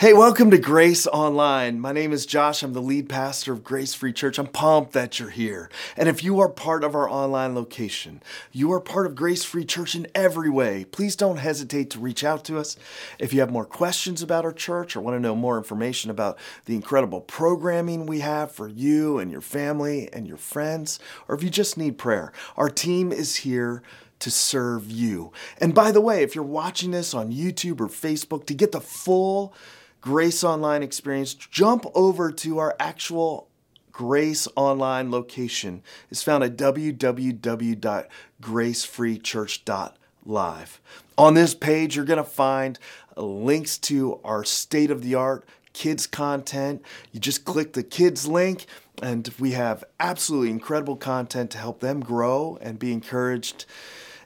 Hey, welcome to Grace Online. My name is Josh. I'm the lead pastor of Grace Free Church. I'm pumped that you're here. And if you are part of our online location, you are part of Grace Free Church in every way. Please don't hesitate to reach out to us. If you have more questions about our church or want to know more information about the incredible programming we have for you and your family and your friends, or if you just need prayer, our team is here to serve you. And by the way, if you're watching this on YouTube or Facebook, to get the full Grace Online experience, jump over to our actual Grace Online location. It's found at www.gracefreechurch.live. On this page, you're going to find links to our state of the art kids content. You just click the kids link, and we have absolutely incredible content to help them grow and be encouraged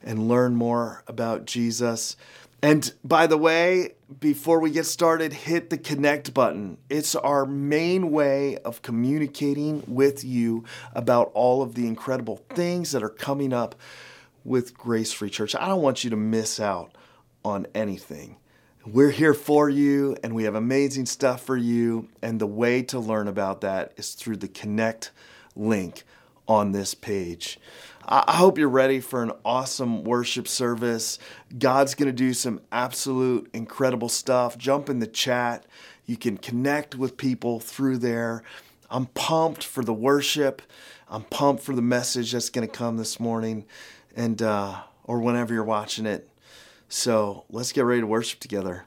and learn more about Jesus. And by the way, before we get started, hit the connect button. It's our main way of communicating with you about all of the incredible things that are coming up with Grace Free Church. I don't want you to miss out on anything. We're here for you and we have amazing stuff for you. And the way to learn about that is through the connect link on this page. I hope you're ready for an awesome worship service. God's going to do some absolute incredible stuff. Jump in the chat. You can connect with people through there. I'm pumped for the worship. I'm pumped for the message that's going to come this morning and uh, or whenever you're watching it. So let's get ready to worship together.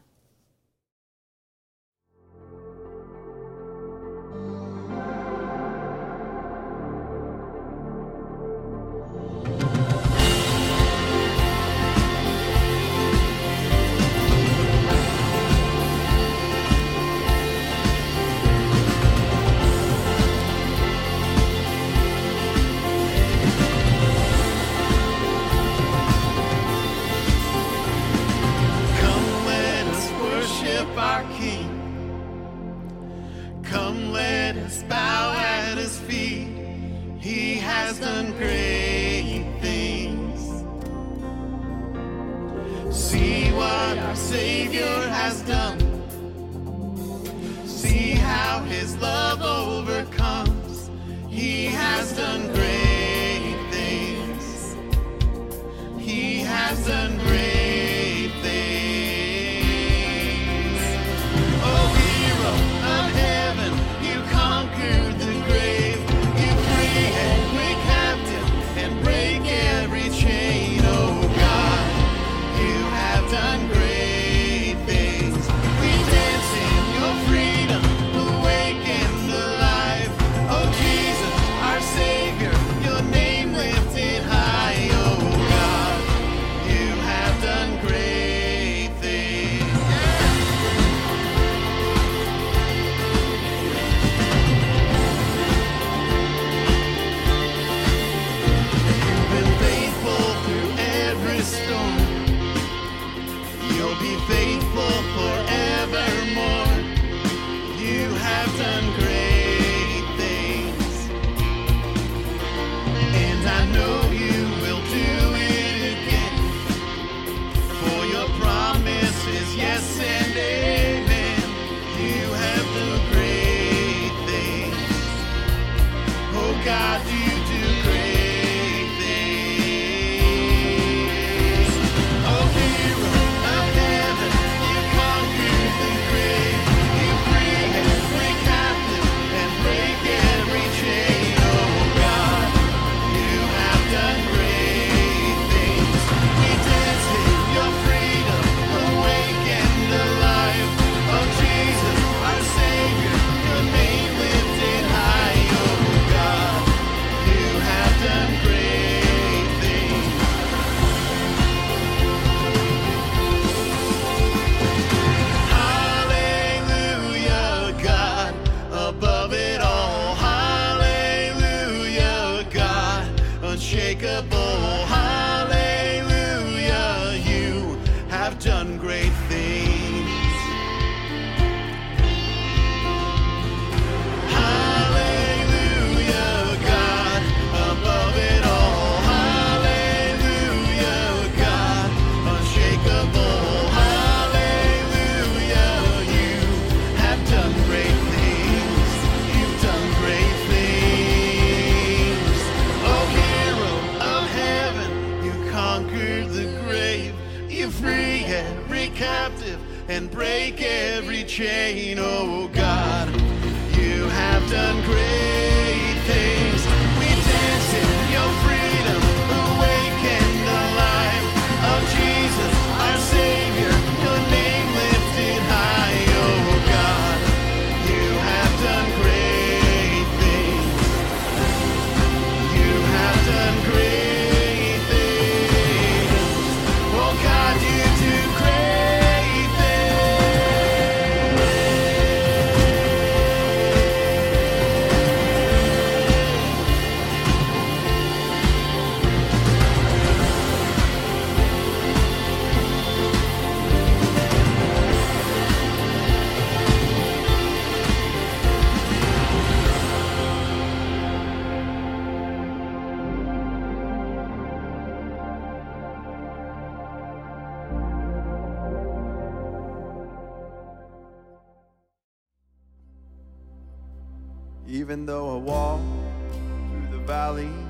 valley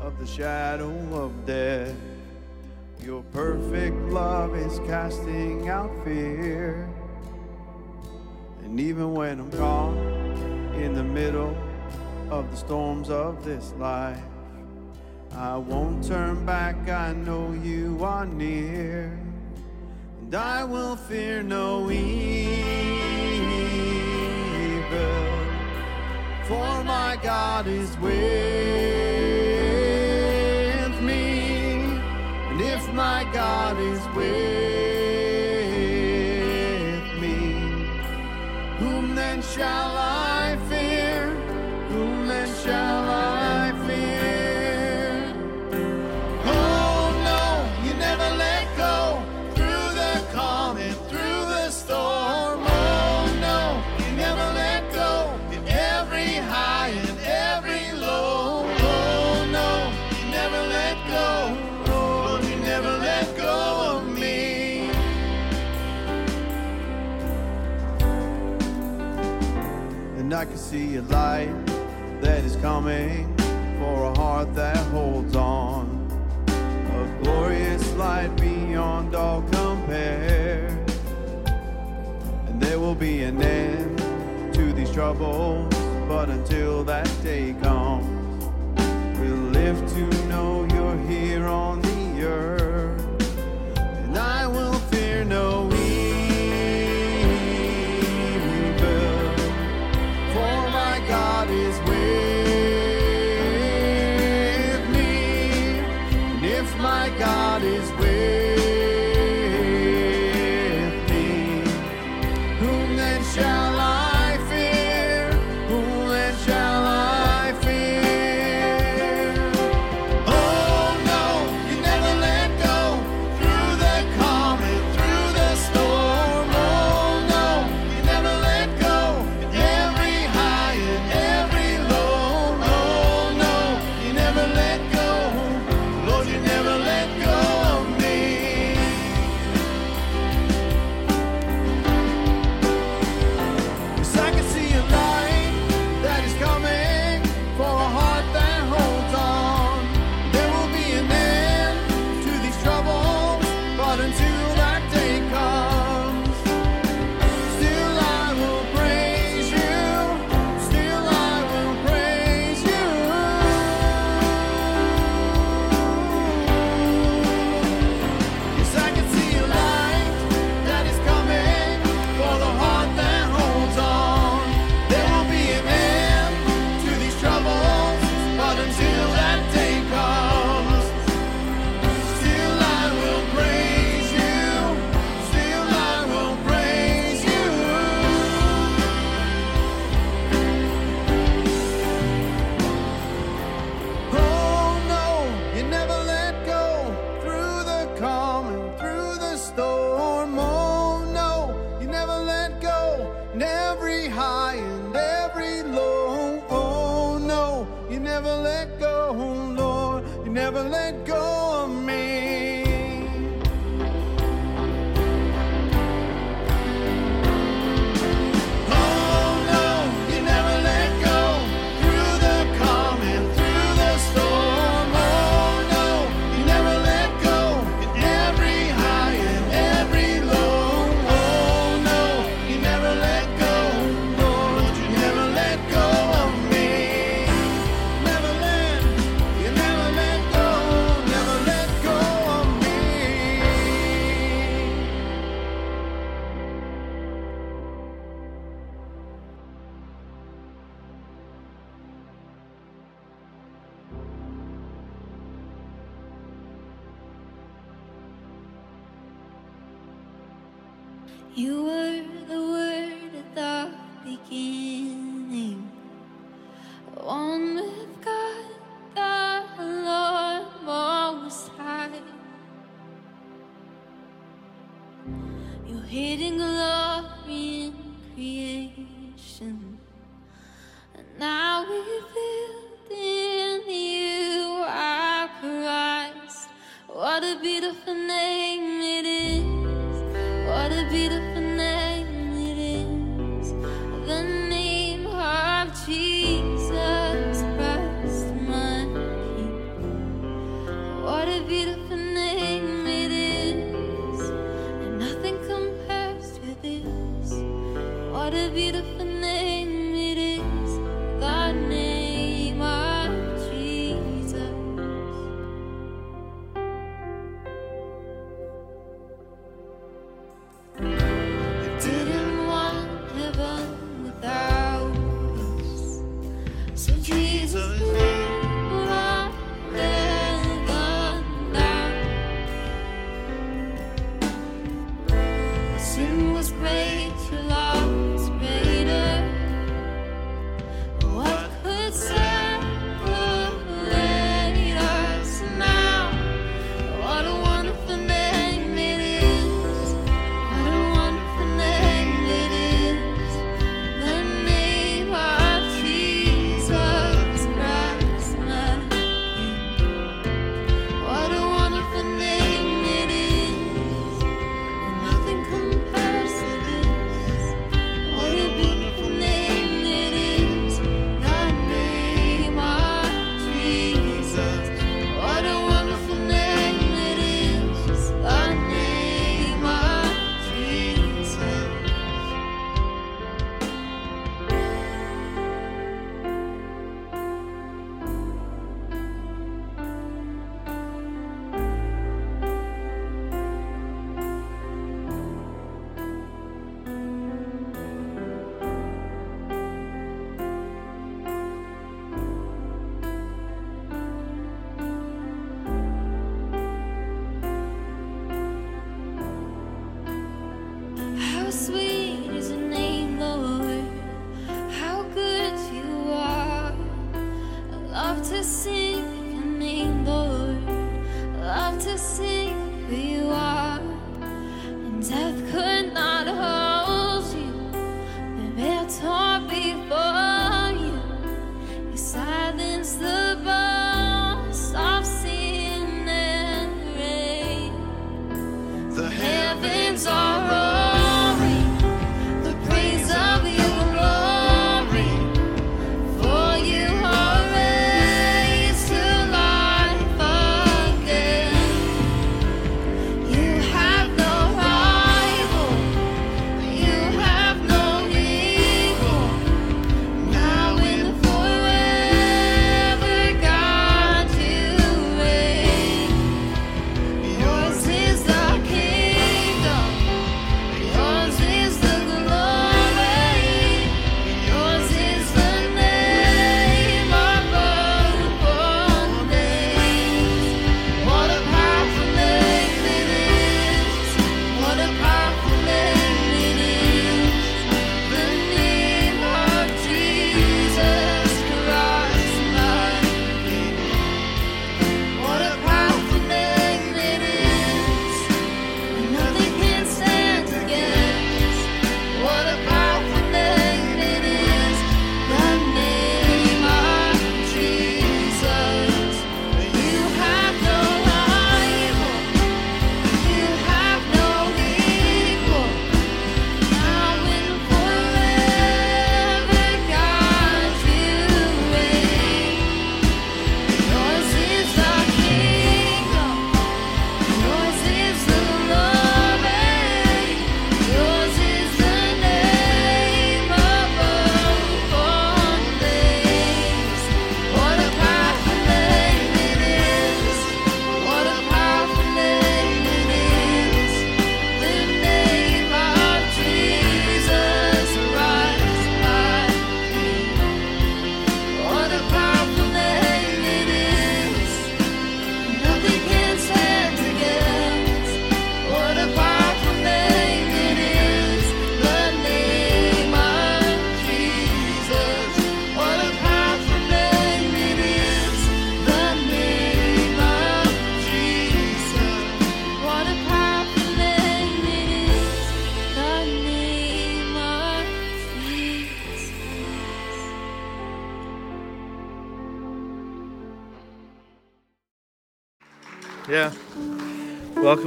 of the shadow of death. Your perfect love is casting out fear. And even when I'm gone, in the middle of the storms of this life, I won't turn back, I know you are near. And I will fear no evil, for my God is with God is with see a light that is coming for a heart that holds on. A glorious light beyond all compare. And there will be an end to these troubles, but until that day comes, we'll live to know you're here on the earth. And I will fear no You were the word at the beginning.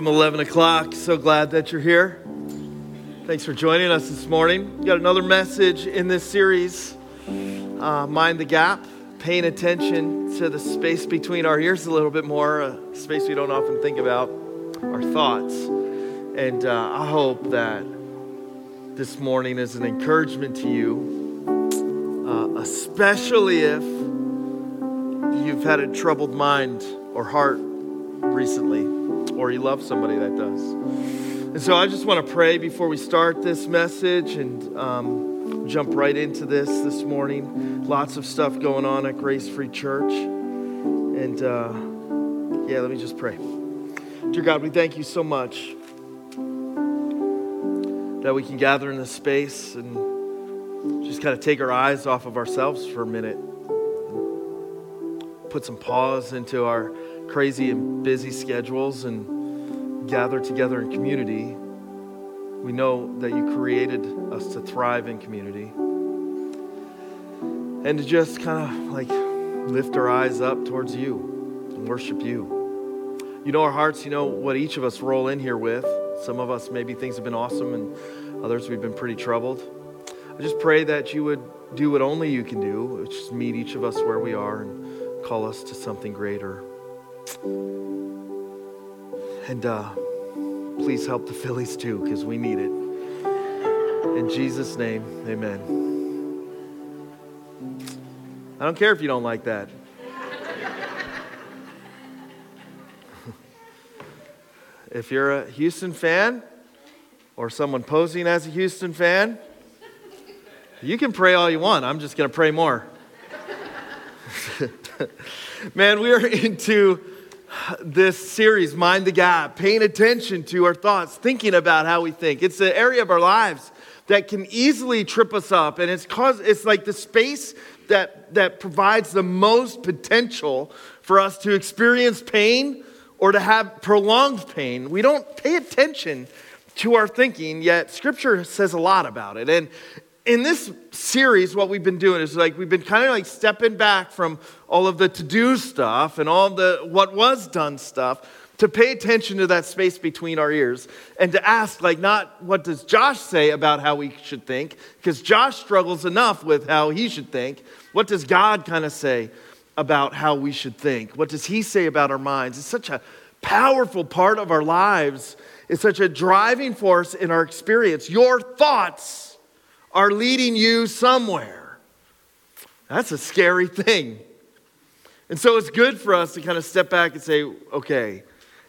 Welcome, 11 o'clock. So glad that you're here. Thanks for joining us this morning. We got another message in this series uh, Mind the Gap, paying attention to the space between our ears a little bit more, a space we don't often think about, our thoughts. And uh, I hope that this morning is an encouragement to you, uh, especially if you've had a troubled mind or heart recently, or you love somebody that does. And so I just want to pray before we start this message and um, jump right into this this morning. Lots of stuff going on at Grace Free Church. And uh, yeah, let me just pray. Dear God, we thank you so much that we can gather in this space and just kind of take our eyes off of ourselves for a minute put some pause into our crazy and busy schedules and gather together in community. We know that you created us to thrive in community. And to just kind of like lift our eyes up towards you and worship you. You know our hearts, you know what each of us roll in here with. Some of us, maybe things have been awesome, and others, we've been pretty troubled. I just pray that you would do what only you can do, which is meet each of us where we are and call us to something greater. And uh, please help the Phillies too, because we need it. In Jesus' name, amen. I don't care if you don't like that. if you're a Houston fan or someone posing as a Houston fan, you can pray all you want. I'm just going to pray more. Man, we are into this series, Mind the Gap, paying attention to our thoughts, thinking about how we think. It's an area of our lives that can easily trip us up, and it's cause it's like the space that that provides the most potential for us to experience pain or to have prolonged pain. We don't pay attention to our thinking, yet scripture says a lot about it. And in this series, what we've been doing is like we've been kind of like stepping back from all of the to do stuff and all the what was done stuff to pay attention to that space between our ears and to ask, like, not what does Josh say about how we should think, because Josh struggles enough with how he should think. What does God kind of say about how we should think? What does he say about our minds? It's such a powerful part of our lives, it's such a driving force in our experience. Your thoughts are leading you somewhere. That's a scary thing. And so it's good for us to kind of step back and say, okay,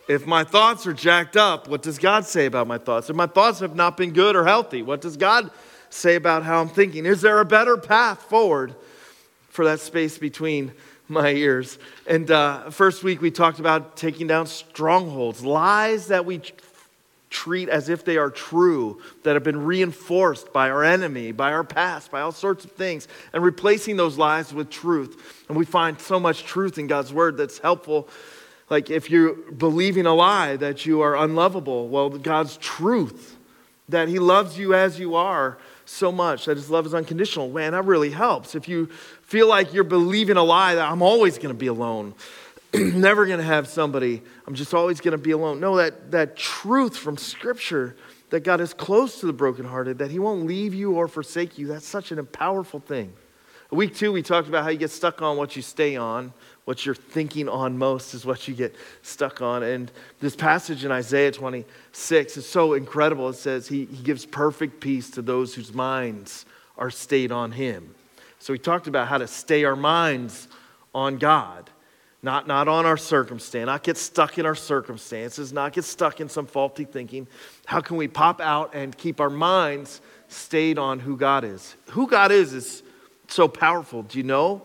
if my thoughts are jacked up, what does God say about my thoughts? If my thoughts have not been good or healthy, what does God say about how I'm thinking? Is there a better path forward for that space between my ears? And uh, first week we talked about taking down strongholds, lies that we treat as if they are true, that have been reinforced by our enemy, by our past, by all sorts of things, and replacing those lies with truth. And we find so much truth in God's word that's helpful. Like if you're believing a lie that you are unlovable, well, God's truth that He loves you as you are so much, that His love is unconditional, man, that really helps. If you feel like you're believing a lie that I'm always going to be alone, never going to have somebody. I'm just always going to be alone. No, that, that truth from Scripture that God is close to the brokenhearted, that He won't leave you or forsake you, that's such an powerful thing. Week two, we talked about how you get stuck on what you stay on. What you're thinking on most is what you get stuck on. And this passage in Isaiah 26 is so incredible. It says, He, he gives perfect peace to those whose minds are stayed on Him. So we talked about how to stay our minds on God. Not, not on our circumstance, not get stuck in our circumstances, not get stuck in some faulty thinking. How can we pop out and keep our minds stayed on who God is? Who God is is so powerful. Do you know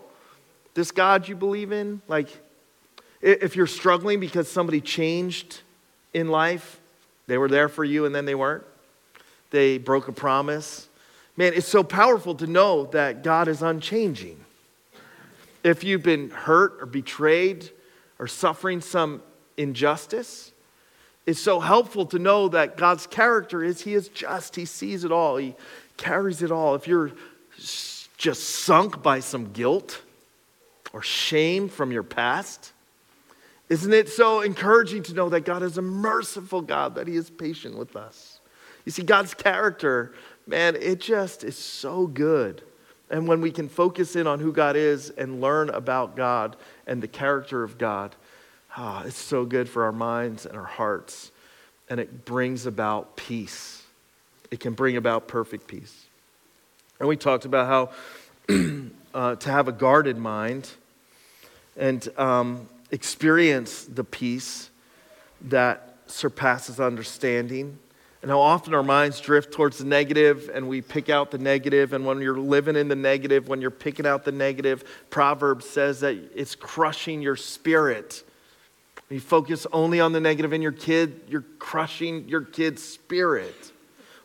this God you believe in? Like, if you're struggling because somebody changed in life, they were there for you and then they weren't, they broke a promise. Man, it's so powerful to know that God is unchanging if you've been hurt or betrayed or suffering some injustice, it's so helpful to know that God's character is He is just. He sees it all, He carries it all. If you're just sunk by some guilt or shame from your past, Isn't it so encouraging to know that God is a merciful God, that He is patient with us? You see, God's character, man, it just is so good. And when we can focus in on who God is and learn about God and the character of God, ah, it's so good for our minds and our hearts. And it brings about peace. It can bring about perfect peace. And we talked about how uh, to have a guarded mind and um, experience the peace that surpasses understanding. And how often our minds drift towards the negative and we pick out the negative. And when you're living in the negative, when you're picking out the negative, Proverbs says that it's crushing your spirit. When you focus only on the negative in your kid, you're crushing your kid's spirit.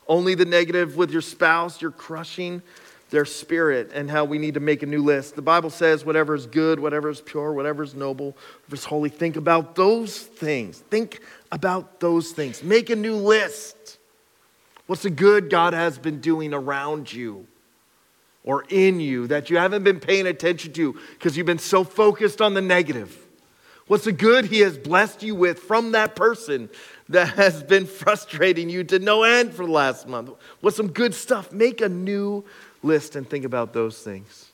Only the negative with your spouse, you're crushing their spirit and how we need to make a new list. The Bible says, whatever is good, whatever is pure, whatever is noble, whatever is holy, think about those things. Think about those things. Make a new list. What's the good God has been doing around you or in you that you haven't been paying attention to because you've been so focused on the negative? What's the good He has blessed you with from that person that has been frustrating you to no end for the last month? What's some good stuff? Make a new list and think about those things.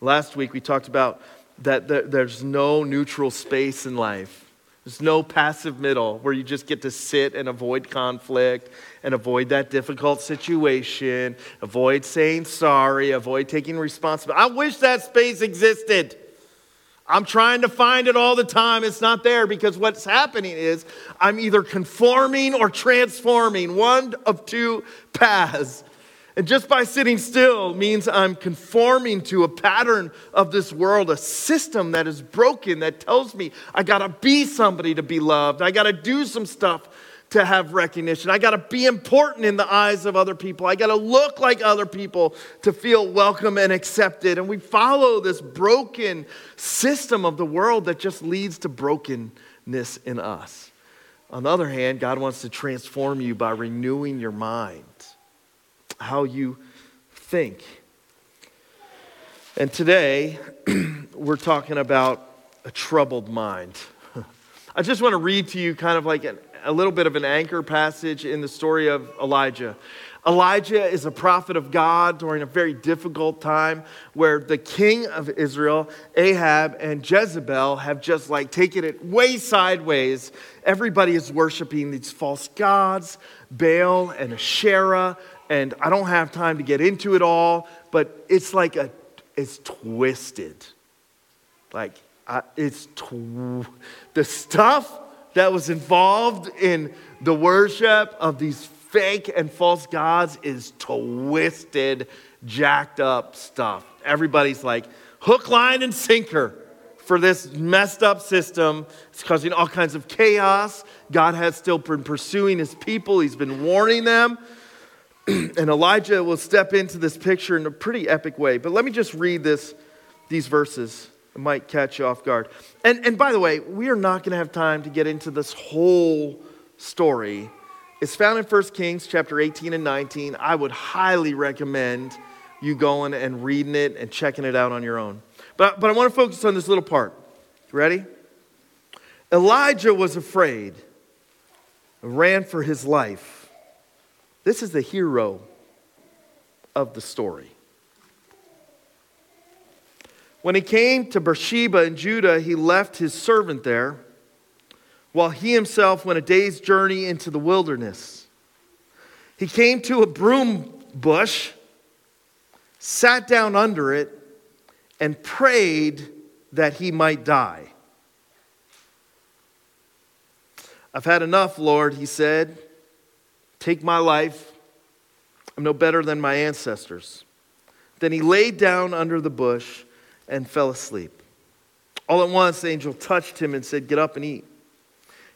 Last week we talked about that there's no neutral space in life. There's no passive middle where you just get to sit and avoid conflict and avoid that difficult situation, avoid saying sorry, avoid taking responsibility. I wish that space existed. I'm trying to find it all the time. It's not there because what's happening is I'm either conforming or transforming, one of two paths. And just by sitting still means I'm conforming to a pattern of this world, a system that is broken that tells me I gotta be somebody to be loved. I gotta do some stuff to have recognition. I gotta be important in the eyes of other people. I gotta look like other people to feel welcome and accepted. And we follow this broken system of the world that just leads to brokenness in us. On the other hand, God wants to transform you by renewing your mind how you think. And today, we're talking about a troubled mind. I just want to read to you kind of like an, a little bit of an anchor passage in the story of Elijah. Elijah is a prophet of God during a very difficult time where the king of Israel, Ahab, and Jezebel have just like taken it way sideways. Everybody is worshiping these false gods, Baal and Asherah, and I don't have time to get into it all, but it's like a, it's twisted. Like, I, it's tw- the stuff that was involved in the worship of these fake and false gods is twisted, jacked up stuff. Everybody's like, hook, line, and sinker for this messed up system. It's causing all kinds of chaos. God has still been pursuing his people, he's been warning them. and Elijah will step into this picture in a pretty epic way. But let me just read this, these verses. It might catch you off guard. And, and by the way, we are not going to have time to get into this whole story. It's found in 1 Kings chapter 18 and 19. I would highly recommend you going and reading it and checking it out on your own. But, but I want to focus on this little part. Ready? Elijah was afraid, ran for his life. This is the hero of the story. When he came to Beersheba in Judah, he left his servant there, while he himself went a day's journey into the wilderness. He came to a broom bush, sat down under it, and prayed that he might die. I've had enough, Lord, he said. Take my life. I'm no better than my ancestors. Then he laid down under the bush and fell asleep. All at once, the angel touched him and said, Get up and eat.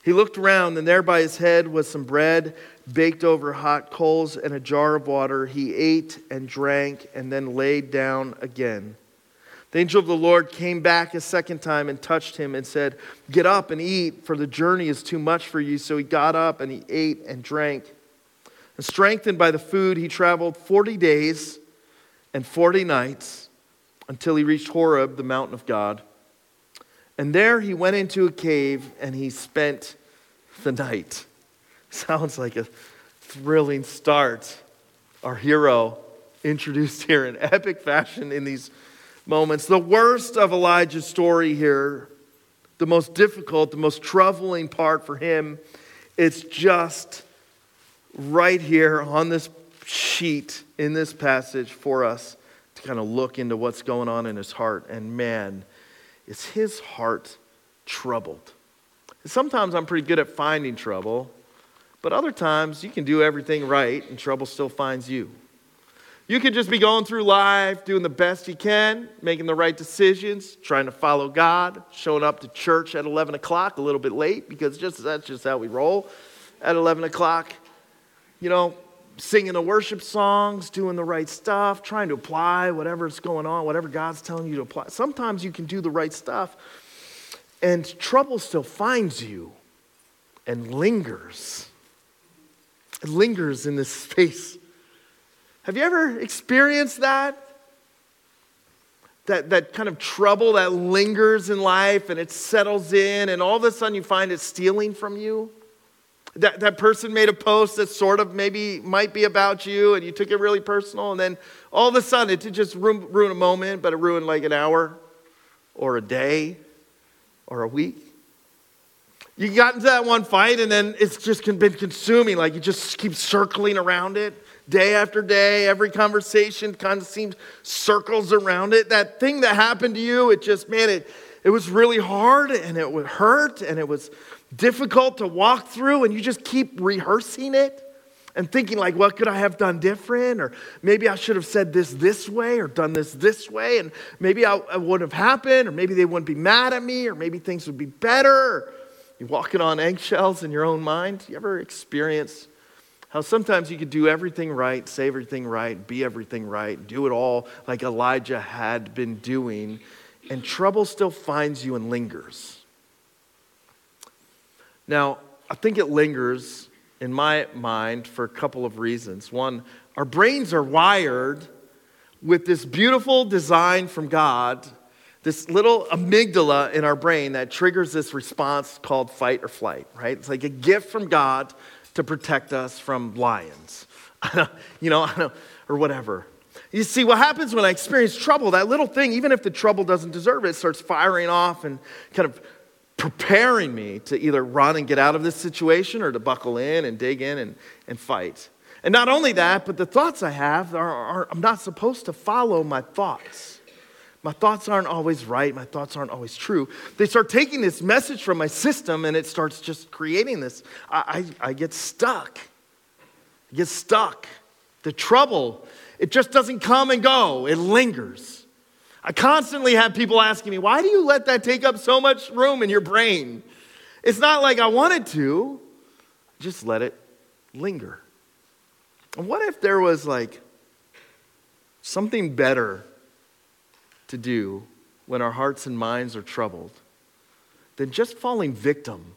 He looked around, and there by his head was some bread baked over hot coals and a jar of water. He ate and drank and then laid down again. The angel of the Lord came back a second time and touched him and said, Get up and eat, for the journey is too much for you. So he got up and he ate and drank. And strengthened by the food, he traveled 40 days and 40 nights until he reached Horeb, the mountain of God. And there he went into a cave and he spent the night. Sounds like a thrilling start. Our hero introduced here in epic fashion in these moments. The worst of Elijah's story here, the most difficult, the most troubling part for him, it's just right here on this sheet in this passage for us to kind of look into what's going on in his heart. And man, is his heart troubled? Sometimes I'm pretty good at finding trouble, but other times you can do everything right and trouble still finds you. You could just be going through life, doing the best you can, making the right decisions, trying to follow God, showing up to church at 11 o'clock, a little bit late, because just, that's just how we roll at 11 o'clock. You know, singing the worship songs, doing the right stuff, trying to apply whatever's going on, whatever God's telling you to apply. Sometimes you can do the right stuff, and trouble still finds you and lingers. It lingers in this space have you ever experienced that? That, that kind of trouble that lingers in life and it settles in, and all of a sudden you find it stealing from you? That, that person made a post that sort of maybe might be about you, and you took it really personal, and then all of a sudden it did just ruin, ruin a moment, but it ruined like an hour or a day or a week. You got into that one fight, and then it's just been consuming, like you just keep circling around it day after day, every conversation kind of seems circles around it. That thing that happened to you, it just, man, it, it was really hard and it would hurt and it was difficult to walk through, and you just keep rehearsing it and thinking like what could i have done different? Or maybe i should have said this this way or done this this way and maybe I, it wouldn't have happened or maybe they wouldn't be mad at me or maybe things would be better. You're walking on eggshells in your own mind. You ever experience how sometimes you could do everything right, say everything right, be everything right, do it all like Elijah had been doing, and trouble still finds you and lingers. Now, I think it lingers in my mind for a couple of reasons. One, our brains are wired with this beautiful design from God, this little amygdala in our brain that triggers this response called fight or flight, right? It's like a gift from God to protect us from lions, you know, or whatever. You see, what happens when I experience trouble, that little thing, even if the trouble doesn't deserve it, starts firing off and kind of preparing me to either run and get out of this situation or to buckle in and dig in and, and fight. And not only that, but the thoughts I have are, are I'm not supposed to follow my thoughts. My thoughts aren't always right. My thoughts aren't always true. They start taking this message from my system and it starts just creating this. I, I, I get stuck. I get stuck. The trouble, it just doesn't come and go, it lingers. I constantly have people asking me, why do you let that take up so much room in your brain? It's not like I wanted to, just let it linger. And what if there was like something better to do when our hearts and minds are troubled than just falling victim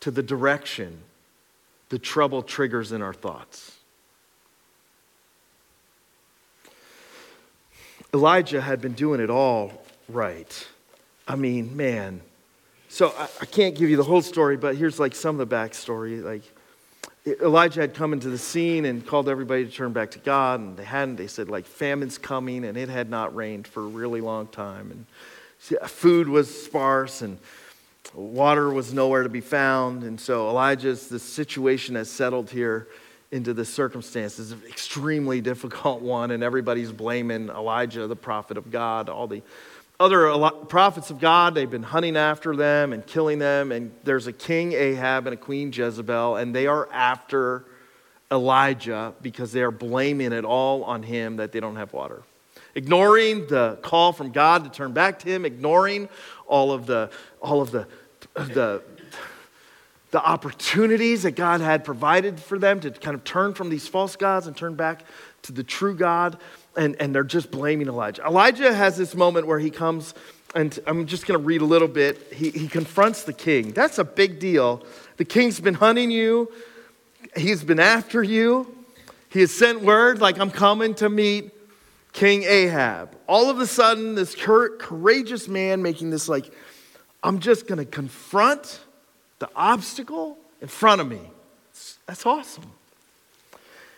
to the direction the trouble triggers in our thoughts. Elijah had been doing it all right. I mean, man. So I, I, can't give you the whole story, but here's like some of the backstory. Like, Elijah had come into the scene and called everybody to turn back to God, and they hadn't. They said, like, famine's coming, and it had not rained for a really long time. And food was sparse, and water was nowhere to be found. And so Elijah's, the situation has settled here into the circumstances, an extremely difficult one, and everybody's blaming Elijah, the prophet of God, all the other prophets of God, they've been hunting after them and killing them. And there's a king Ahab and a queen Jezebel, and they are after Elijah because they are blaming it all on him that they don't have water. Ignoring the call from God to turn back to him, ignoring all of the, all of the, the, the opportunities that God had provided for them to kind of turn from these false gods and turn back to the true God and, and they're just blaming Elijah. Elijah has this moment where he comes, and I'm just going to read a little bit. He, he confronts the king. That's a big deal. The king's been hunting you, he's been after you. He has sent word, like, I'm coming to meet King Ahab. All of a sudden, this courageous man making this, like, I'm just going to confront the obstacle in front of me. That's awesome.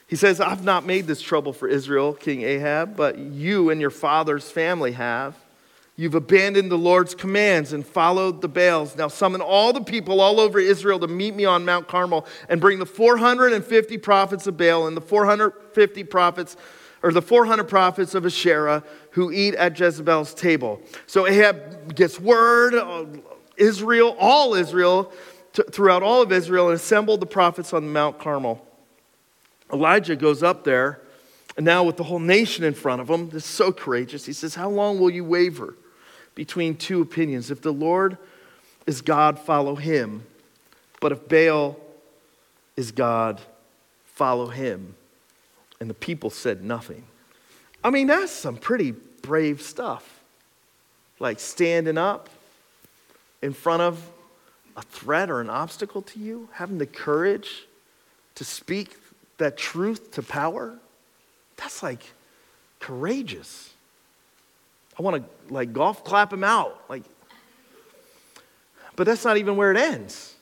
He says, I've not made this trouble for Israel, King Ahab, but you and your father's family have. You've abandoned the Lord's commands and followed the Baals. Now summon all the people all over Israel to meet me on Mount Carmel and bring the 450 prophets of Baal and the 450 prophets, or the 400 prophets of Asherah who eat at Jezebel's table. So Ahab gets word, Israel, all Israel, throughout all of Israel, and assembled the prophets on Mount Carmel. Elijah goes up there, and now with the whole nation in front of him, this is so courageous. He says, How long will you waver between two opinions? If the Lord is God, follow him. But if Baal is God, follow him. And the people said nothing. I mean, that's some pretty brave stuff. Like standing up in front of a threat or an obstacle to you, having the courage to speak that truth to power, that's like courageous. I want to like golf clap him out. Like, but that's not even where it ends.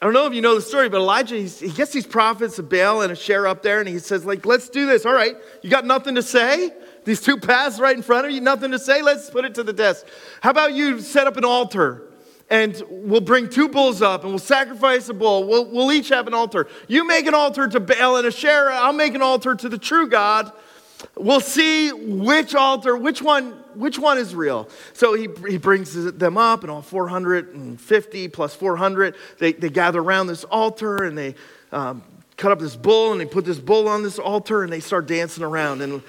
I don't know if you know the story, but Elijah, he gets these prophets of Baal and Asherah up there, and he says, like, let's do this. All right, you got nothing to say? These two paths right in front of you, nothing to say? Let's put it to the test. How about you set up an altar and we'll bring two bulls up and we'll sacrifice a bull. We'll, we'll each have an altar. You make an altar to Baal and Asherah. I'll make an altar to the true God. We'll see which altar, which one, which one is real. So he, he brings them up, and all 450 plus 400, they, they gather around this altar and they um, cut up this bull and they put this bull on this altar and they start dancing around. And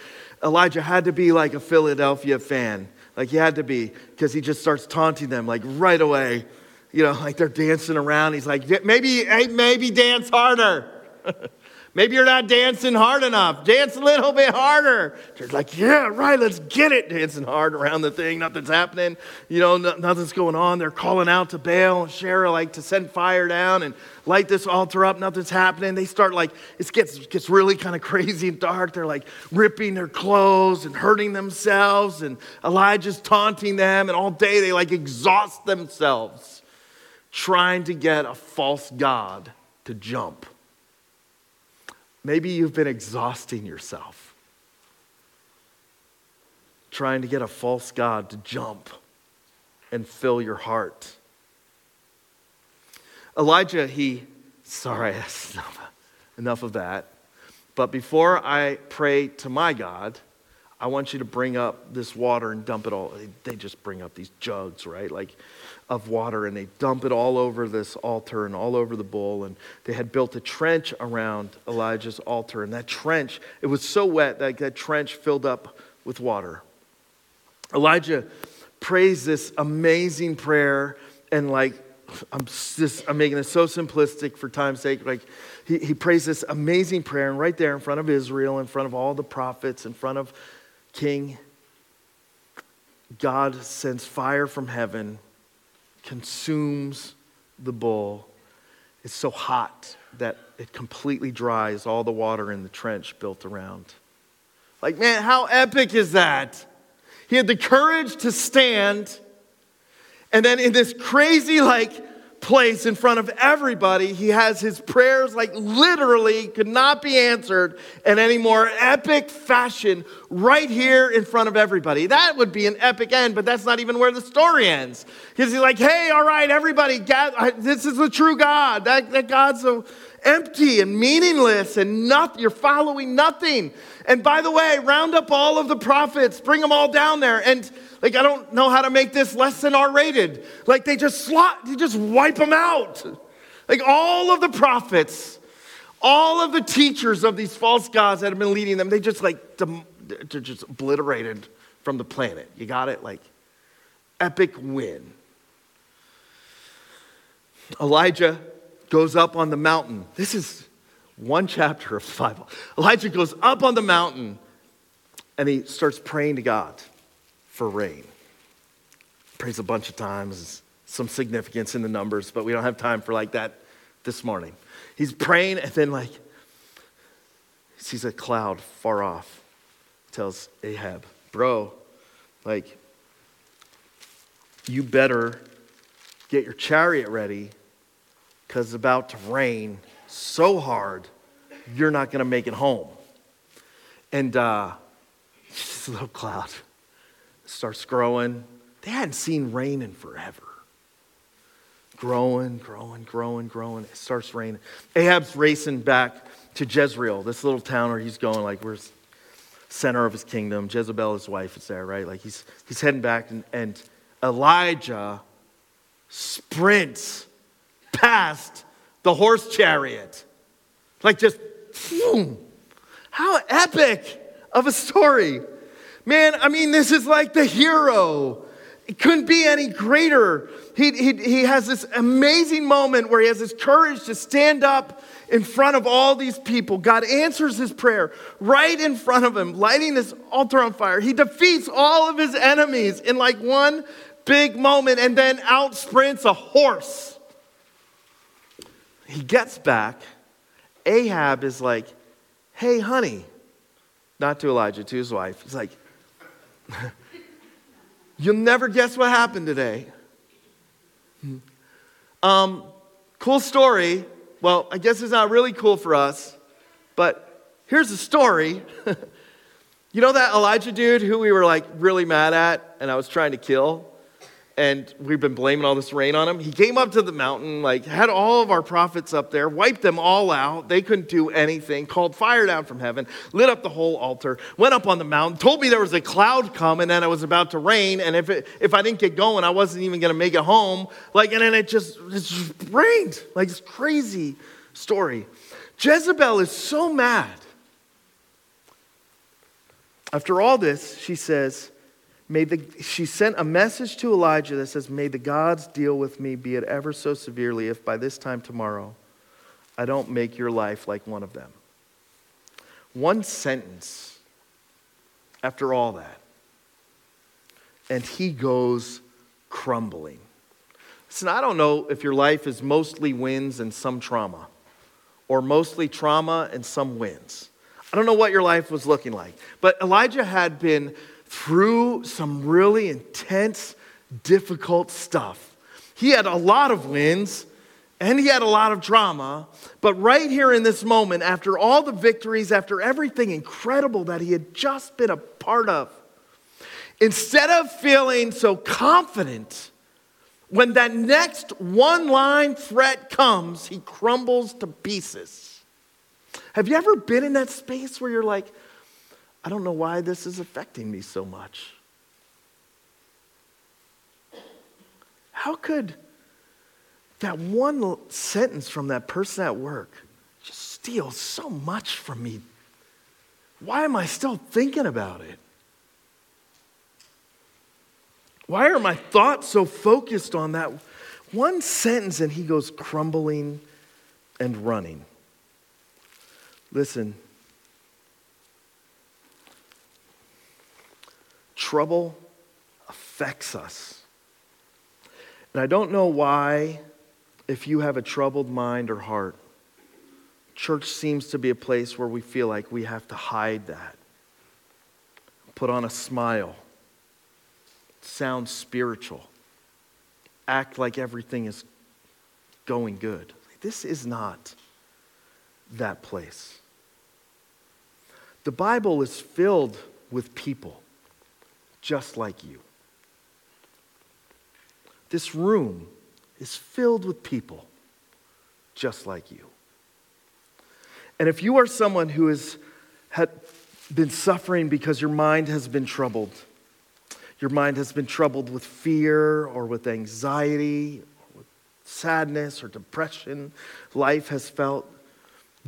Elijah had to be like a Philadelphia fan like he had to be, because he just starts taunting them like right away. You know, like they're dancing around. He's like, maybe, hey, maybe dance harder. maybe you're not dancing hard enough. Dance a little bit harder. They're like, yeah, right, let's get it. Dancing hard around the thing. Nothing's happening. You know, no, nothing's going on. They're calling out to Baal and Asherah like to send fire down and light this altar up, nothing's happening. They start like, it gets, gets really kind of crazy and dark. They're like ripping their clothes and hurting themselves, and Elijah's taunting them, and all day they like exhaust themselves trying to get a false God to jump. Maybe you've been exhausting yourself trying to get a false God to jump and fill your heart. Elijah, he, sorry, enough, of that. But before I pray to my God, I want you to bring up this water and dump it all. They just bring up these jugs, right? Like of water, and they dump it all over this altar and all over the bull. And they had built a trench around Elijah's altar. And that trench, it was so wet that that trench filled up with water. Elijah prays this amazing prayer and like I'm just I'm making it so simplistic for time's sake. Like he, he prays this amazing prayer, and right there in front of Israel, in front of all the prophets, in front of King, God sends fire from heaven, consumes the bull. It's so hot that it completely dries all the water in the trench built around. Like, man, how epic is that? He had the courage to stand and then in this crazy, like, place in front of everybody, he has his prayers, like, literally could not be answered in any more epic fashion right here in front of everybody. That would be an epic end, but that's not even where the story ends. Because he's like, hey, all right, everybody, this is the true God. That, that God's so empty and meaningless and nothing. You're following nothing. And by the way, round up all of the prophets, bring them all down there. And like, I don't know how to make this less than R rated. Like, they just slot, they just wipe them out. Like, all of the prophets, all of the teachers of these false gods that have been leading them, they just like, they're just obliterated from the planet. You got it? Like, epic win. Elijah goes up on the mountain. This is one chapter of the Bible. Elijah goes up on the mountain and he starts praying to God for rain. Prays a bunch of times, some significance in the numbers, but we don't have time for like that this morning. He's praying and then like sees a cloud far off. Tells Ahab, bro, like you better get your chariot ready because it's about to rain so hard, you're not going to make it home. And uh, this little cloud starts growing. They hadn't seen rain in forever. Growing, growing, growing, growing. It starts raining. Ahab's racing back to Jezreel, this little town where he's going, like, where's center of his kingdom. Jezebel, his wife, is there, right? Like, he's, he's heading back, and, and Elijah sprints past the horse chariot. Like, just. How epic of a story. Man, I mean, this is like the hero. It couldn't be any greater. He, he, he has this amazing moment where he has this courage to stand up in front of all these people. God answers his prayer right in front of him, lighting this altar on fire. He defeats all of his enemies in like one big moment and then out sprints a horse. He gets back. Ahab is like, hey, honey, not to Elijah, to his wife. He's like, You'll never guess what happened today. Um, cool story. Well, I guess it's not really cool for us, but here's the story. you know that Elijah dude who we were like really mad at and I was trying to kill? And we've been blaming all this rain on him. He came up to the mountain, like had all of our prophets up there, wiped them all out. They couldn't do anything, called fire down from heaven, lit up the whole altar, went up on the mountain, told me there was a cloud coming and it was about to rain. And if, it, if I didn't get going, I wasn't even going to make it home. Like, and then it just, it just rained. Like, it's crazy story. Jezebel is so mad. After all this, she says, May the, she sent a message to Elijah that says, May the gods deal with me, be it ever so severely, if by this time tomorrow I don't make your life like one of them. One sentence after all that, and he goes crumbling. Listen, I don't know if your life is mostly wins and some trauma, or mostly trauma and some wins. I don't know what your life was looking like, but Elijah had been through some really intense, difficult stuff. He had a lot of wins and he had a lot of drama, but right here in this moment, after all the victories, after everything incredible that he had just been a part of, instead of feeling so confident, when that next one line threat comes, he crumbles to pieces. Have you ever been in that space where you're like, I don't know why this is affecting me so much. How could that one sentence from that person at work just steal so much from me? Why am I still thinking about it? Why are my thoughts so focused on that one sentence and he goes crumbling and running? Listen, trouble affects us. And I don't know why, if you have a troubled mind or heart, church seems to be a place where we feel like we have to hide that, put on a smile, sound spiritual, act like everything is going good. This is not that place. The Bible is filled with people just like you. This room is filled with people just like you. And if you are someone who has been suffering because your mind has been troubled, your mind has been troubled with fear or with anxiety, or with sadness or depression, life has felt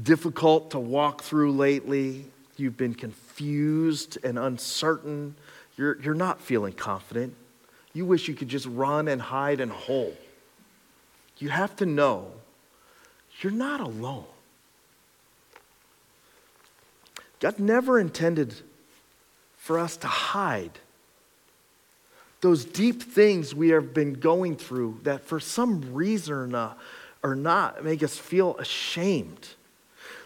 difficult to walk through lately, you've been confused and uncertain, you're, you're not feeling confident. You wish you could just run and hide and hole. You have to know you're not alone. God never intended for us to hide those deep things we have been going through that for some reason or not make us feel ashamed.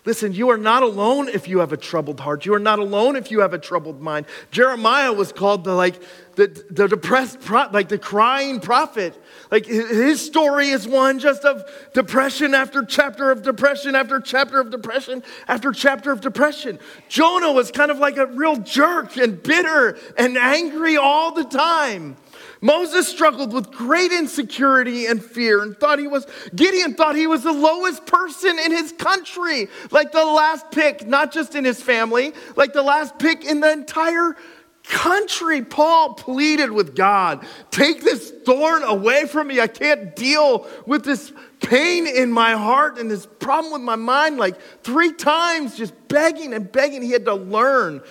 Listen, you are not alone if you have a troubled heart. You are not alone if you have a troubled mind. Jeremiah was called the like the, the depressed pro- like the crying prophet. Like his story is one just of depression after chapter of depression after chapter of depression after chapter of depression. Jonah was kind of like a real jerk and bitter and angry all the time. Moses struggled with great insecurity and fear and thought he was, Gideon thought he was the lowest person in his country, like the last pick, not just in his family, like the last pick in the entire country. Paul pleaded with God, take this thorn away from me. I can't deal with this pain in my heart and this problem with my mind. Like three times, just begging and begging. He had to learn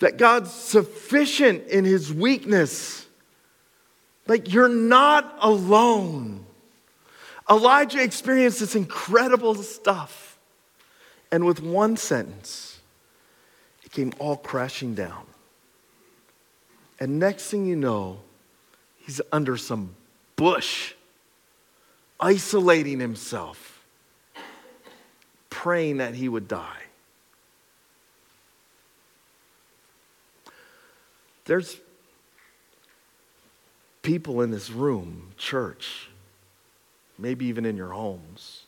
that God's sufficient in his weakness. Like, you're not alone. Elijah experienced this incredible stuff. And with one sentence, it came all crashing down. And next thing you know, he's under some bush, isolating himself, praying that he would die. There's people in this room, church, maybe even in your homes,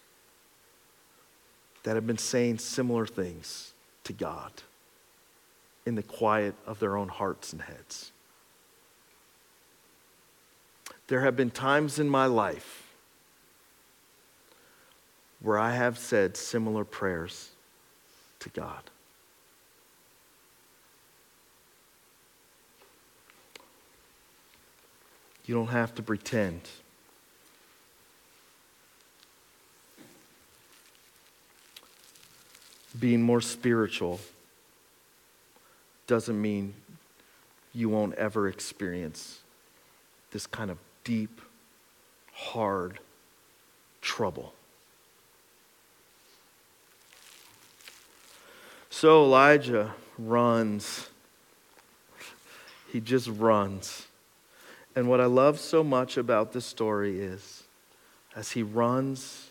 that have been saying similar things to God in the quiet of their own hearts and heads. There have been times in my life where I have said similar prayers to God. You don't have to pretend. Being more spiritual doesn't mean you won't ever experience this kind of deep, hard trouble. So Elijah runs. He just runs. And what I love so much about this story is as he runs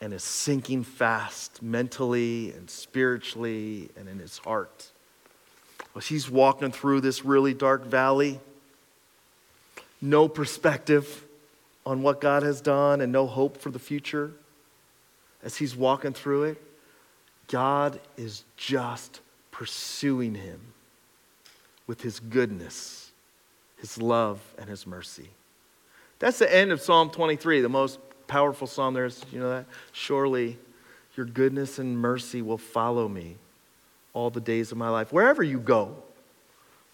and is sinking fast mentally and spiritually and in his heart, as he's walking through this really dark valley, no perspective on what God has done and no hope for the future, as he's walking through it, God is just pursuing him with his goodness his love and his mercy. That's the end of Psalm 23, the most powerful psalm there is. You know that? Surely your goodness and mercy will follow me all the days of my life. Wherever you go,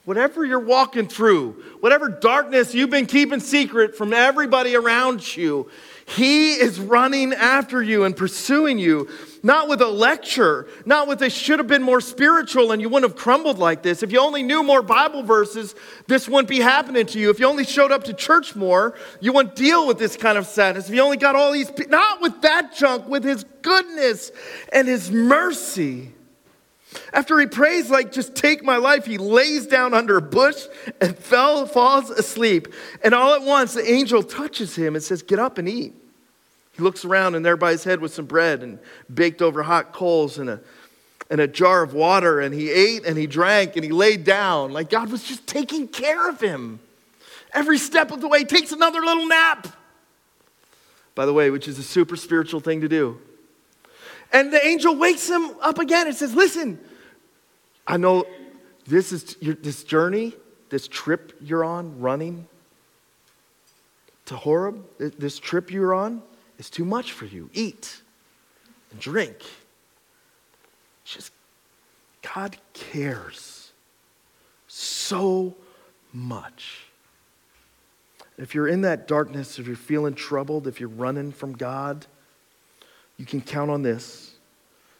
whatever you're walking through, whatever darkness you've been keeping secret from everybody around you, he is running after you and pursuing you, not with a lecture, not with a should have been more spiritual and you wouldn't have crumbled like this. If you only knew more Bible verses, this wouldn't be happening to you. If you only showed up to church more, you wouldn't deal with this kind of sadness. If you only got all these, not with that junk, with his goodness and his mercy. After he prays, like, just take my life, he lays down under a bush and fell, falls asleep. And all at once, the angel touches him and says, Get up and eat. He looks around, and there by his head was some bread and baked over hot coals and a, and a jar of water. And he ate and he drank and he laid down. Like God was just taking care of him. Every step of the way, takes another little nap. By the way, which is a super spiritual thing to do. And the angel wakes him up again and says, Listen, I know this is your, this journey, this trip you're on, running to Horeb, this trip you're on is too much for you. Eat and drink. Just, God cares so much. If you're in that darkness, if you're feeling troubled, if you're running from God, you can count on this.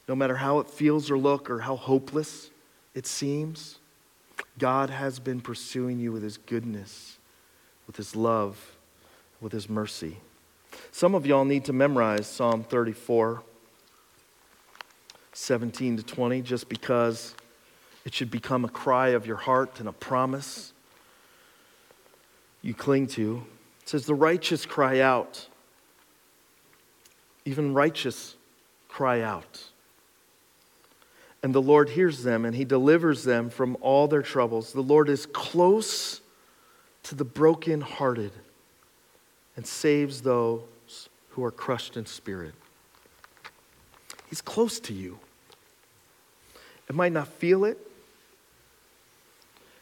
No matter how it feels or look or how hopeless it seems, God has been pursuing you with his goodness, with his love, with his mercy. Some of y'all need to memorize Psalm 34, 17 to 20, just because it should become a cry of your heart and a promise you cling to. It says, The righteous cry out even righteous cry out. And the Lord hears them and he delivers them from all their troubles. The Lord is close to the brokenhearted and saves those who are crushed in spirit. He's close to you. It might not feel it.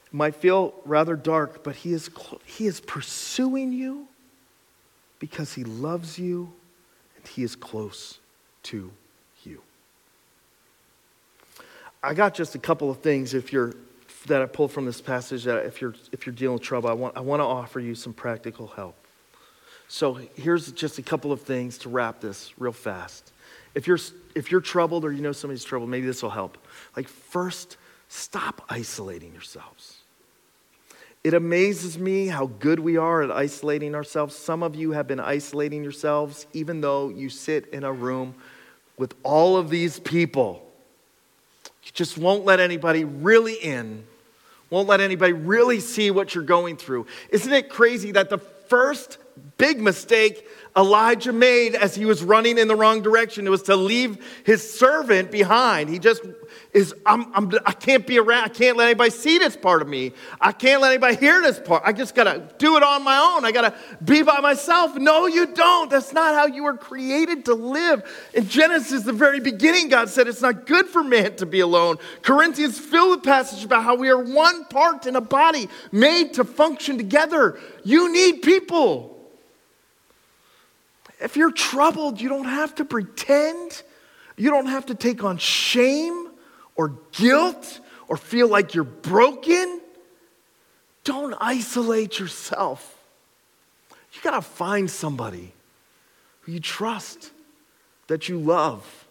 It might feel rather dark, but he is, he is pursuing you because he loves you and he is close to you. I got just a couple of things if you're that I pulled from this passage that if you're if you're dealing with trouble, I want I want to offer you some practical help. So here's just a couple of things to wrap this real fast. If you're if you're troubled or you know somebody's troubled, maybe this will help. Like first, stop isolating yourselves. It amazes me how good we are at isolating ourselves. Some of you have been isolating yourselves even though you sit in a room with all of these people. You just won't let anybody really in, won't let anybody really see what you're going through. Isn't it crazy that the first big mistake Elijah made as he was running in the wrong direction It was to leave his servant behind? He just is, I'm, I'm, I can't be around, I can't let anybody see this part of me. I can't let anybody hear this part. I just gotta do it on my own. I gotta be by myself. No, you don't. That's not how you were created to live. In Genesis, the very beginning, God said it's not good for man to be alone. Corinthians fill the passage about how we are one part in a body made to function together. You need people. If you're troubled, you don't have to pretend. You don't have to take on shame or guilt or feel like you're broken. Don't isolate yourself. You got to find somebody who you trust, that you love,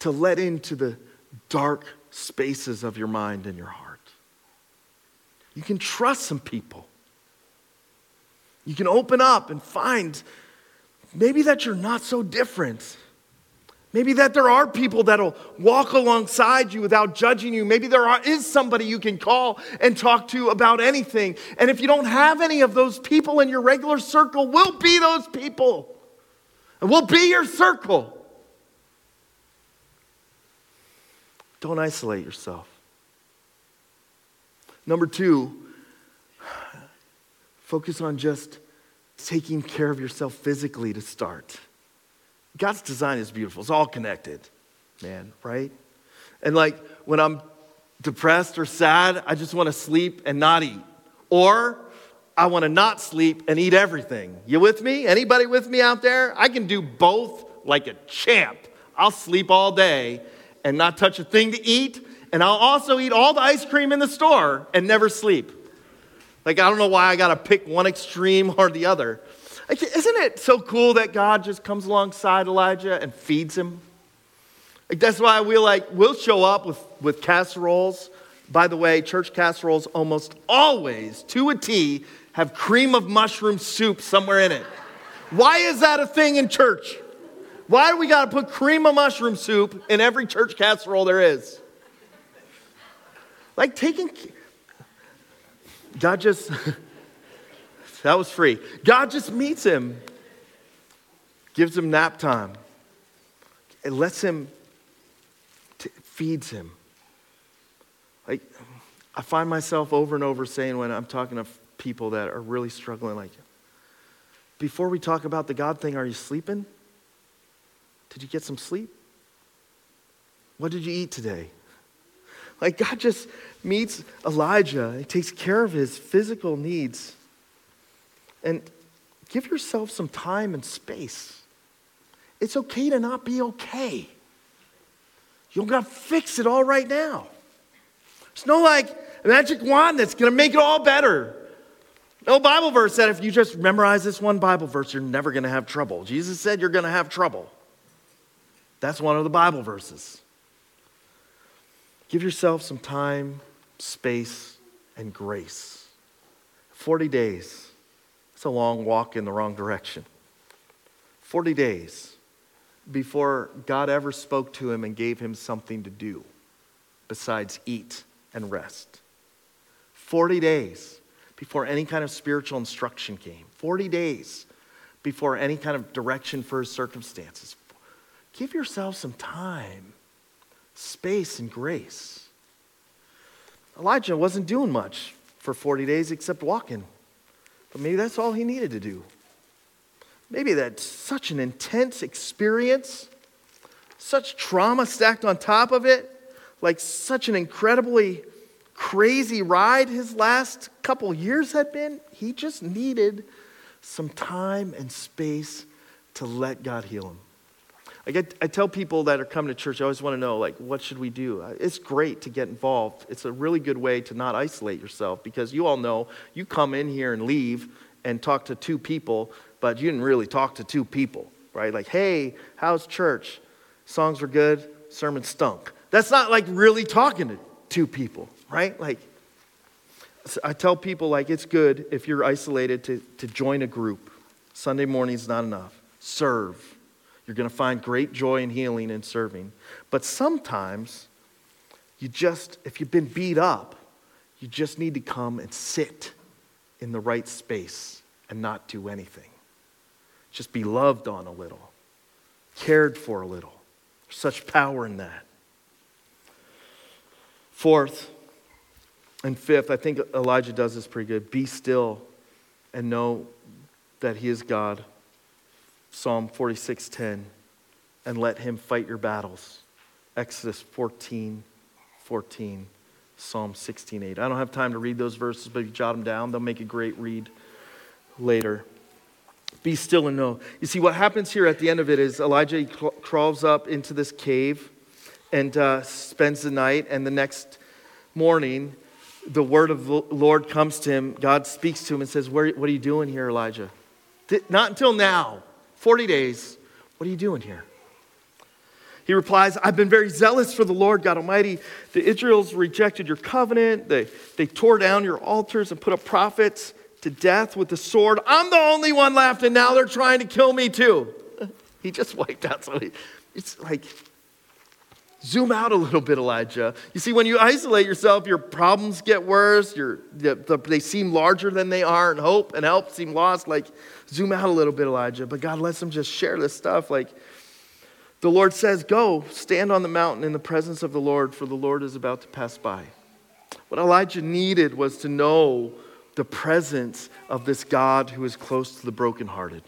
to let into the dark spaces of your mind and your heart. You can trust some people. You can open up and find maybe that you're not so different. Maybe that there are people that'll walk alongside you without judging you. Maybe there are, is somebody you can call and talk to about anything. And if you don't have any of those people in your regular circle, we'll be those people. And we'll be your circle. Don't isolate yourself. Number two, focus on just taking care of yourself physically to start. God's design is beautiful. It's all connected, man, right? And like when I'm depressed or sad, I just want to sleep and not eat. Or I want to not sleep and eat everything. You with me? Anybody with me out there? I can do both like a champ. I'll sleep all day and not touch a thing to eat, and I'll also eat all the ice cream in the store and never sleep. Like, I don't know why I got to pick one extreme or the other. Like, isn't it so cool that God just comes alongside Elijah and feeds him? Like, that's why we like, we'll show up with, with casseroles. By the way, church casseroles almost always, to a T, have cream of mushroom soup somewhere in it. Why is that a thing in church? Why do we got to put cream of mushroom soup in every church casserole there is? Like taking, God just, that was free. God just meets him, gives him nap time, and lets him, t- feeds him. Like, I find myself over and over saying when I'm talking to people that are really struggling, like, before we talk about the God thing, are you sleeping? Did you get some sleep? What did you eat today? Like God just meets Elijah, he takes care of his physical needs. And give yourself some time and space. It's okay to not be okay. You don't got to fix it all right now. There's no like magic wand that's going to make it all better. No Bible verse said if you just memorize this one Bible verse, you're never going to have trouble. Jesus said you're going to have trouble. That's one of the Bible verses. Give yourself some time, space, and grace. 40 days. It's a long walk in the wrong direction. 40 days before God ever spoke to him and gave him something to do besides eat and rest. 40 days before any kind of spiritual instruction came. 40 days before any kind of direction for his circumstances. Give yourself some time space and grace. Elijah wasn't doing much for 40 days except walking. But maybe that's all he needed to do. Maybe that's such an intense experience, such trauma stacked on top of it, like such an incredibly crazy ride his last couple years had been. He just needed some time and space to let God heal him. I, get, I tell people that are coming to church, I always want to know, like, what should we do? Uh, It's great to get involved. It's a really good way to not isolate yourself because you all know you come in here and leave and talk to two people, but you didn't really talk to two people, right? Like, hey, how's church? Songs were good, sermon stunk. That's not like really talking to two people, right? Like, I tell people, like, it's good if you're isolated to, to join a group. Sunday morning's not enough. Serve. You're going to find great joy and healing in serving. But sometimes, you just, if you've been beat up, you just need to come and sit in the right space and not do anything. Just be loved on a little, cared for a little. There's such power in that. Fourth and fifth, I think Elijah does this pretty good. Be still and know that he is God. Psalm 46:10 and let him fight your battles. Exodus 14 14. Psalm 16:8. I don't have time to read those verses, but if you jot them down, they'll make a great read later. Be still and know. You see, what happens here at the end of it is Elijah crawls up into this cave and uh, spends the night, and the next morning, the word of the Lord comes to him. God speaks to him and says, What are you doing here, Elijah? Not until now, 40 days. What are you doing here? He replies, I've been very zealous for the Lord God Almighty. The Israels rejected your covenant. They, they tore down your altars and put up prophets to death with the sword. I'm the only one left, and now they're trying to kill me too. He just wiped out somebody. It's like, zoom out a little bit, Elijah. You see, when you isolate yourself, your problems get worse. Your, the, the, they seem larger than they are, and hope and help seem lost. Like, zoom out a little bit, Elijah. But God lets them just share this stuff. Like, the Lord says, Go, stand on the mountain in the presence of the Lord, for the Lord is about to pass by. What Elijah needed was to know the presence of this God who is close to the brokenhearted.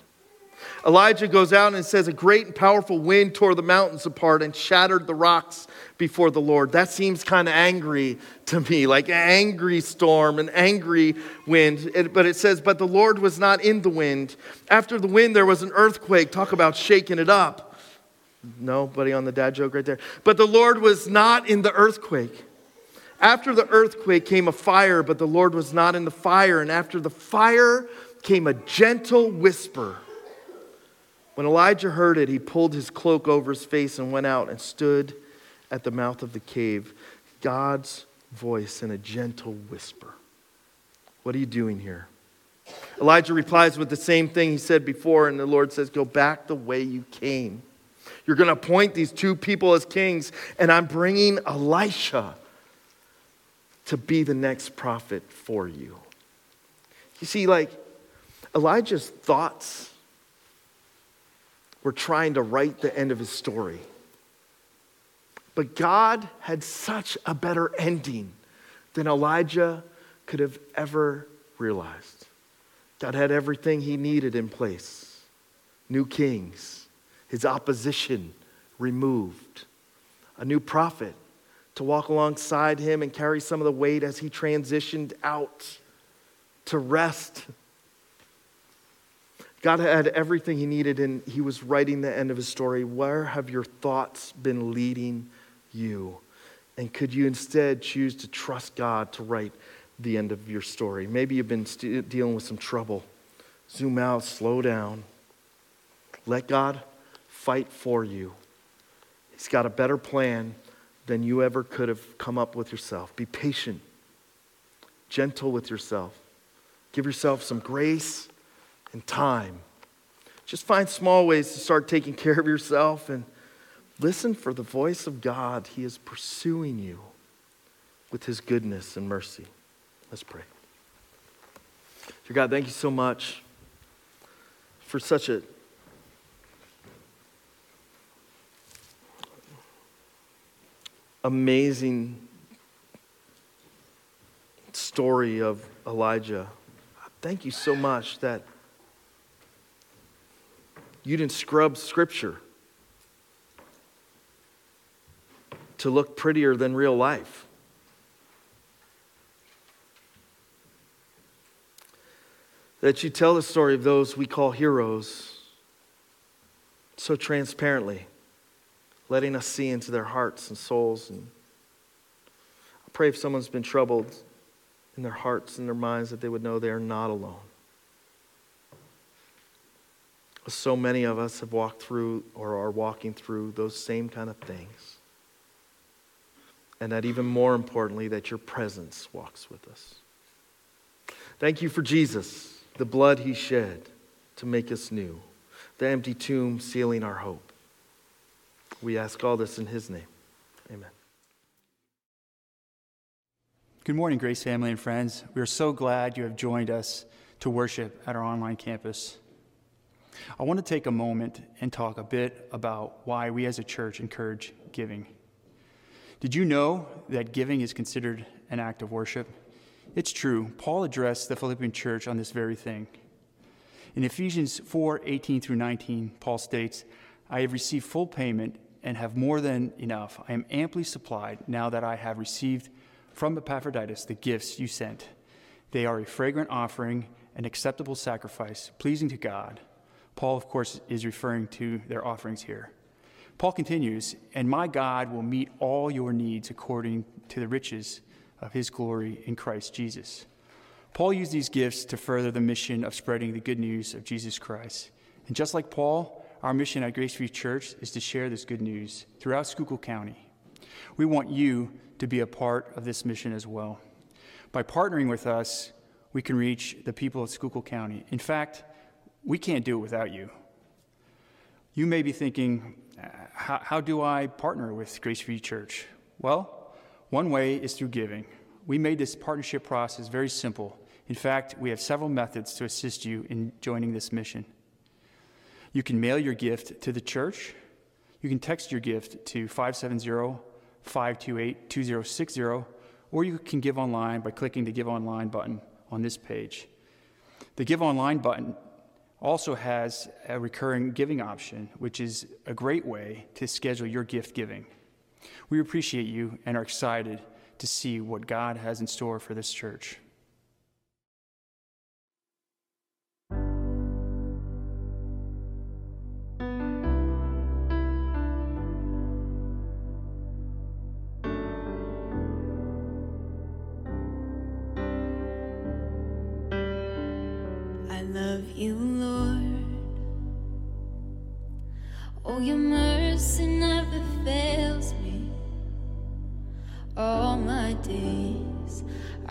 Elijah goes out and says, A great and powerful wind tore the mountains apart and shattered the rocks before the Lord. That seems kind of angry to me, like an angry storm, an angry wind. It- but it says, But the Lord was not in the wind. After the wind, there was an earthquake. Talk about shaking it up. Nobody on the dad joke right there. But the Lord was not in the earthquake. After the earthquake came a fire, but the Lord was not in the fire. And after the fire came a gentle whisper. When Elijah heard it, he pulled his cloak over his face and went out and stood at the mouth of the cave. God's voice in a gentle whisper. What are you doing here? Elijah replies with the same thing he said before, and the Lord says, Go back the way you came. You're going to appoint these two people as kings, and I'm bringing Elisha to be the next prophet for you. You see, like Elijah's thoughts were trying to write the end of his story. But God had such a better ending than Elijah could have ever realized. God had everything he needed in place new kings, his opposition removed, a new prophet to walk alongside him and carry some of the weight as he transitioned out to rest. God had everything he needed, and he was writing the end of his story. Where have your thoughts been leading you? And could you instead choose to trust God to write the end of your story? Maybe you've been st- dealing with some trouble. Zoom out, slow down. Let God fight for you. He's got a better plan than you ever could have come up with yourself. Be patient, gentle with yourself. Give yourself some grace and time. Just find small ways to start taking care of yourself and listen for the voice of God. He is pursuing you with his goodness and mercy. Let's pray. Dear God, thank you so much for such a amazing story of Elijah. Thank you so much that you didn't scrub scripture to look prettier than real life. That you tell the story of those we call heroes so transparently, letting us see into their hearts and souls. And I pray if someone's been troubled in their hearts and their minds that they would know they are not alone. So many of us have walked through or are walking through those same kind of things. And that even more importantly, that your presence walks with us. Thank you for Jesus, the blood he shed to make us new, the empty tomb sealing our hope. We ask all this in his name. Amen. Good morning, Grace family and friends. We are so glad you have joined us to worship at our online campus. I want to take a moment and talk a bit about why we as a church encourage giving. Did you know that giving is considered an act of worship? It's true. Paul addressed the Philippian church on this very thing. In Ephesians 4 18 through 19, Paul states, I have received full payment and have more than enough. I am amply supplied now that I have received from Epaphroditus the gifts you sent. They are a fragrant offering, an acceptable sacrifice, pleasing to God. Paul, of course, is referring to their offerings here. Paul continues, and my God will meet all your needs according to the riches of his glory in Christ Jesus. Paul used these gifts to further the mission of spreading the good news of Jesus Christ. And just like Paul, our mission at Grace Graceview Church is to share this good news throughout Schuylkill County. We want you to be a part of this mission as well. By partnering with us, we can reach the people of Schuylkill County. In fact, we can't do it without you. You may be thinking, how, how do I partner with Grace Graceview Church? Well, one way is through giving. We made this partnership process very simple. In fact, we have several methods to assist you in joining this mission. You can mail your gift to the church. You can text your gift to 570 528 2060, or you can give online by clicking the Give Online button on this page. The Give Online button also has a recurring giving option, which is a great way to schedule your gift giving. We appreciate you and are excited to see what God has in store for this church.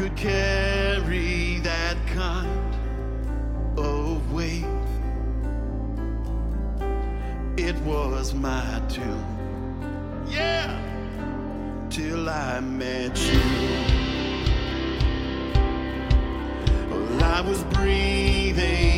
could carry that kind of weight. It was my doom. Yeah! Till I met you. Well, I was breathing.